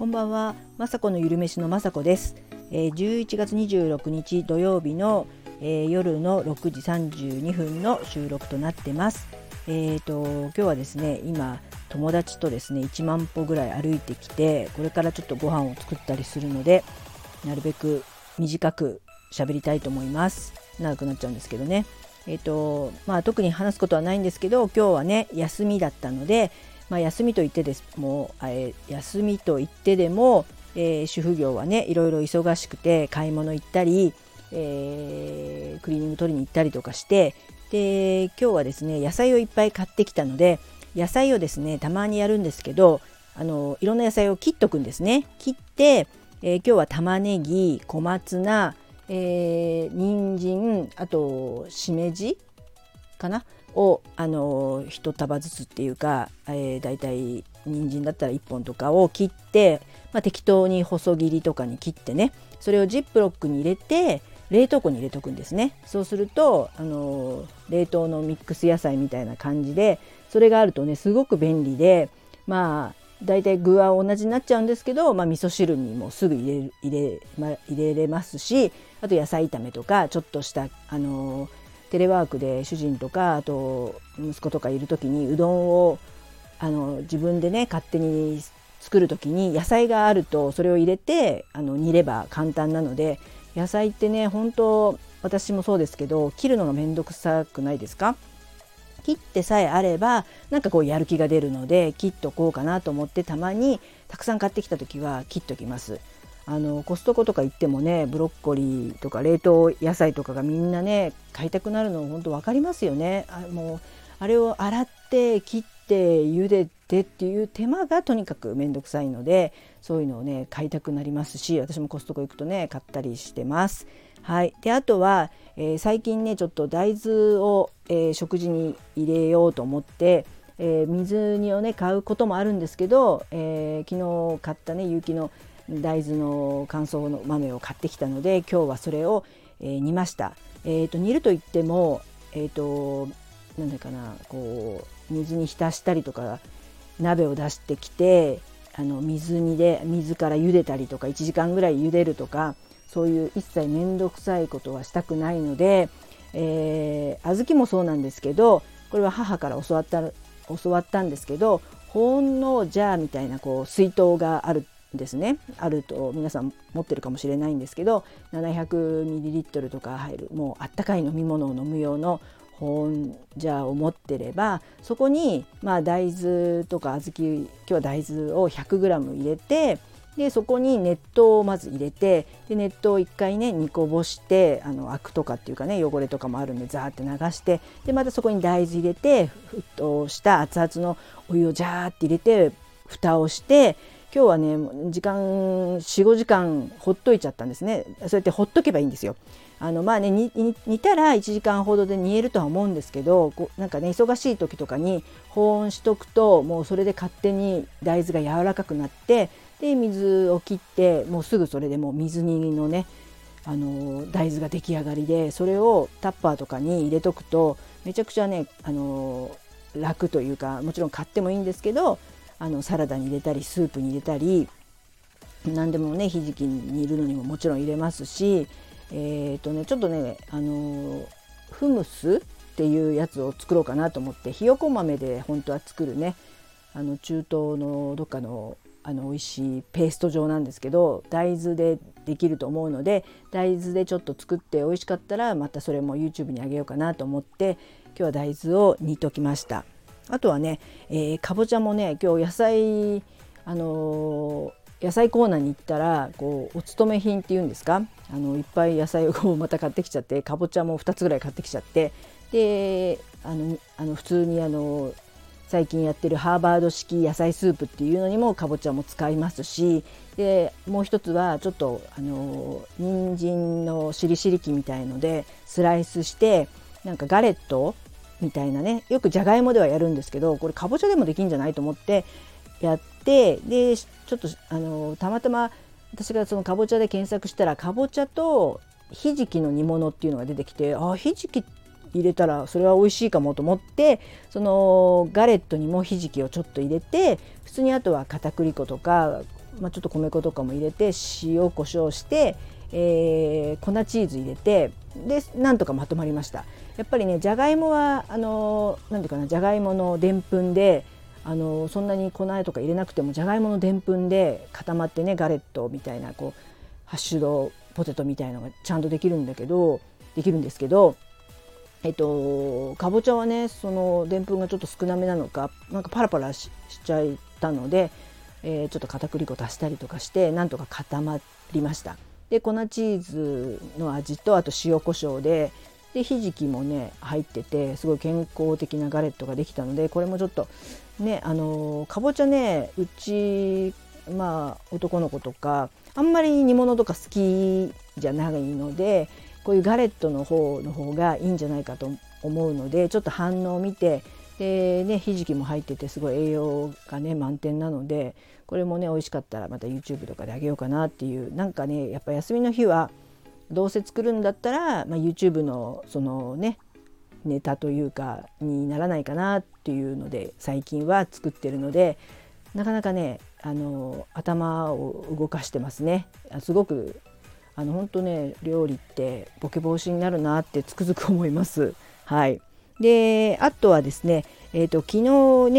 こんばんは、まさこのゆるめしのまさこです、えー、11月26日土曜日の、えー、夜の6時32分の収録となってます。えーと今日はですね今友達とですね1万歩ぐらい歩いてきてこれからちょっとご飯を作ったりするのでなるべく短く喋りたいと思います。長くなっちゃうんですけどね。えっ、ー、とまあ特に話すことはないんですけど今日はね休みだったのでまあ、休みと言ってですもう、えー、休みと言ってでも、えー、主婦業はねいろいろ忙しくて買い物行ったり、えー、クリーニング取りに行ったりとかしてで今日はですね野菜をいっぱい買ってきたので野菜をですねたまにやるんですけどあのいろんな野菜を切っとくんですね。切って、えー、今日は玉ねぎ小松菜、えー、人参あとしめじかな？をあの1束ずつっていうか、えー、だいたい人参だったら1本とかを切って、まあ、適当に細切りとかに切ってねそれをジップロックに入れて冷凍庫に入れとくんですね。そうするとあの冷凍のミックス野菜みたいな感じでそれがあるとねすごく便利でまあ大体具は同じになっちゃうんですけど、まあ、味噌汁にもすぐ入れ入れ,、ま入れれますしあと野菜炒めとかちょっとしたあのテレワークで主人とかあと息子とかいる時にうどんをあの自分でね勝手に作る時に野菜があるとそれを入れてあの煮れば簡単なので野菜ってね本当私もそうですけど切るのがめんどくさくないですか？切ってさえあればなんかこうやる気が出るので切っとこうかなと思ってたまにたくさん買ってきた時は切っときます。あのコストコとか行ってもねブロッコリーとか冷凍野菜とかがみんなね買いたくなるの本当分かりますよね。あもうあれを洗って切って茹でてっていう手間がとにかく面倒くさいのでそういうのをね買いたくなりますし私もコストコ行くとね買ったりしてます。はい、であとは、えー、最近ねちょっと大豆を、えー、食事に入れようと思って、えー、水煮をね買うこともあるんですけど、え昨日買ったね有機の大豆の乾燥の豆を買ってきたので今日はそれを、えー、煮ました。えーと、煮るといっても、えーと、なんだかなこう水に浸したりとか鍋を出してきてあの水煮で水から茹でたりとか1時間ぐらい茹でるとかそういう一切面倒くさいことはしたくないので、えー、小豆もそうなんですけどこれは母から教わった教わったんですけど保温のジャーみたいなこう水筒があるですね。あると皆さん持ってるかもしれないんですけど 700ml とか入るもうあったかい飲み物を飲む用の保温ジャーを持ってればそこにまあ大豆とか小豆今日は大豆を 100g 入れてでそこに熱湯をまず入れてで熱湯を1回ね煮こぼしてあのアクとかっていうかね汚れとかもあるんでザーって流してでまたそこに大豆入れて沸騰した熱々のお湯をジャーって入れて蓋をして今日はね時間45時間ほっといちゃったんですねそうやってほっとけばいいんですよ。あのまあね煮たら1時間ほどで煮えるとは思うんですけどこうなんかね忙しい時とかに保温しとくともうそれで勝手に大豆が柔らかくなってで水を切ってもうすぐそれでもう水煮のねあの大豆が出来上がりでそれをタッパーとかに入れとくとめちゃくちゃねあの楽というかもちろん買ってもいいんですけどあのサラダに入れたりスープに入れたり何でもねひじきに煮るのにももちろん入れますしえー、とねちょっとねあのフムスっていうやつを作ろうかなと思ってひよこ豆で本当は作るねあの中東のどっかのあの美味しいペースト状なんですけど大豆でできると思うので大豆でちょっと作って美味しかったらまたそれも YouTube にあげようかなと思って今日は大豆を煮ときました。あとはね、えー、かぼちゃもね今日野菜あのー、野菜コーナーに行ったらこうお勤め品っていうんですか？あのいっぱい野菜をまた買ってきちゃってかぼちゃも2つぐらい買ってきちゃってであのあの普通にあの最近やってるハーバード式野菜スープっていうのにもかぼちゃも使いますしでもう一つはちょっとあの人参のしりしり器みたいのでスライスしてなんかガレットみたいなね。よくじゃがいもではやるんですけどこれかぼちゃでもできんじゃないと思ってやってでちょっとあのたまたま私がそのかぼちゃで検索したらかぼちゃとひじきの煮物っていうのが出てきてあひじき入れたらそれは美味しいかもと思ってそのガレットにもひじきをちょっと入れて普通にあとは片栗粉とかまあ、ちょっと米粉とかも入れて塩コショウして、えー、粉チーズ入れてでなんとかまとまりましたやっぱりねじゃがいもはあの何ていうかなじゃがいものでんぷんであのそんなに粉とか入れなくてもじゃがいものでんぷんで固まってねガレットみたいなこうハッシュドポテトみたいのがちゃんとできるんだけどできるんですけどえっとかぼちゃはねそのでんぷんがちょっと少なめなのかなんかパラパラしちゃったので、えー、ちょっと片栗粉足したりとかしてなんとか固まりました。で粉チーズの味とあと塩コショウででひじきもね入っててすごい健康的なガレットができたのでこれもちょっとねあのかぼちゃねうちまあ男の子とかあんまり煮物とか好きじゃないのでこういうガレットの方の方がいいんじゃないかと思うのでちょっと反応を見てでねひじきも入っててすごい栄養がね満点なのでこれもね美味しかったらまた YouTube とかであげようかなっていう。なんかねやっぱ休みの日はどうせ作るんだったら、まあ、YouTube のそのねネタというかにならないかなっていうので最近は作ってるのでなかなかねあの頭を動かしてますね。すごくあの本当ね料理ってボケ防止になるなってつくづく思います。はい、であとはですね、えーと、昨日ね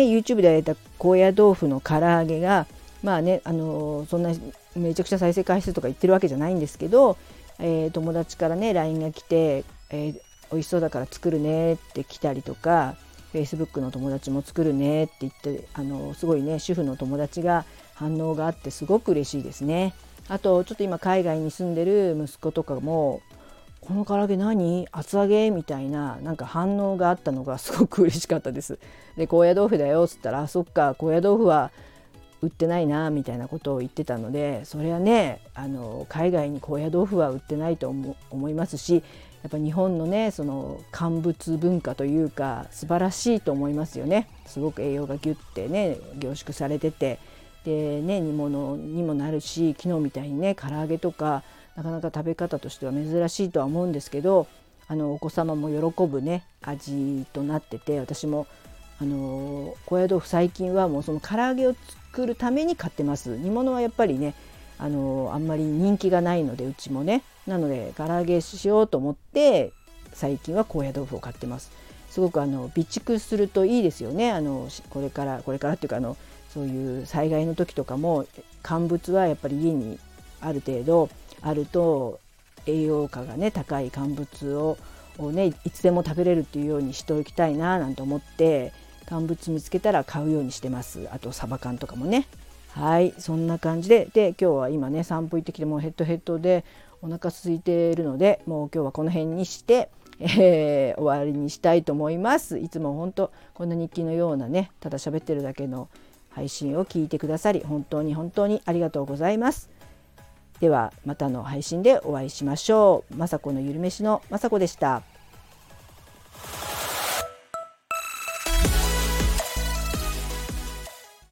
YouTube でやった高野豆腐の唐揚げがまあねあのそんなめちゃくちゃ再生回数とか言ってるわけじゃないんですけど、えー、友達からね LINE が来て、えー、美味しそうだから作るねって来たりとか Facebook の友達も作るねって言ってあのすごいね主婦の友達が反応があってすごく嬉しいですね。あとちょっと今海外に住んでる息子とかも「この唐揚げ何？厚揚げ?」みたいななんか反応があったのがすごく嬉しかったです。で高野豆腐だよっつったら「そっか高野豆腐は売ってないな」みたいなことを言ってたのでそれはねあの海外に高野豆腐は売ってないと思いますしやっぱ日本のねその乾物文化というか素晴らしいと思いますよねすごく栄養がギュッてね凝縮されててでね煮物にもなるし昨日みたいにね唐揚げとかなかなか食べ方としては珍しいとは思うんですけどあのお子様も喜ぶね味となってて私もあの高野豆腐最近はもうその唐揚げを作るために買ってます。煮物はやっぱりねあのあんまり人気がないのでうちもね。なので唐揚げしようと思って最近は高野豆腐を買ってます。すごくあの備蓄するといいですよね。あのこれからこれからっていうかあのそういう災害の時とかも乾物はやっぱり家にある程度あると栄養価がね高い乾物ををねいつでも食べれるっていうようにしておきたいななんて思って乾物見つけたら買うようにしてます。あとサバ缶とかもね。はいそんな感じで。で今日は今ね散歩行ってきてもうヘッドヘッドでお腹空いているのでもう今日はこの辺にして、えー、終わりにしたいと思います。いつも本当こんな日記のようなねただ喋ってるだけの配信を聞いてくださり本当に本当にありがとうございます。ではまたの配信でお会いしましょう。まさこのゆるめしのまさこでした。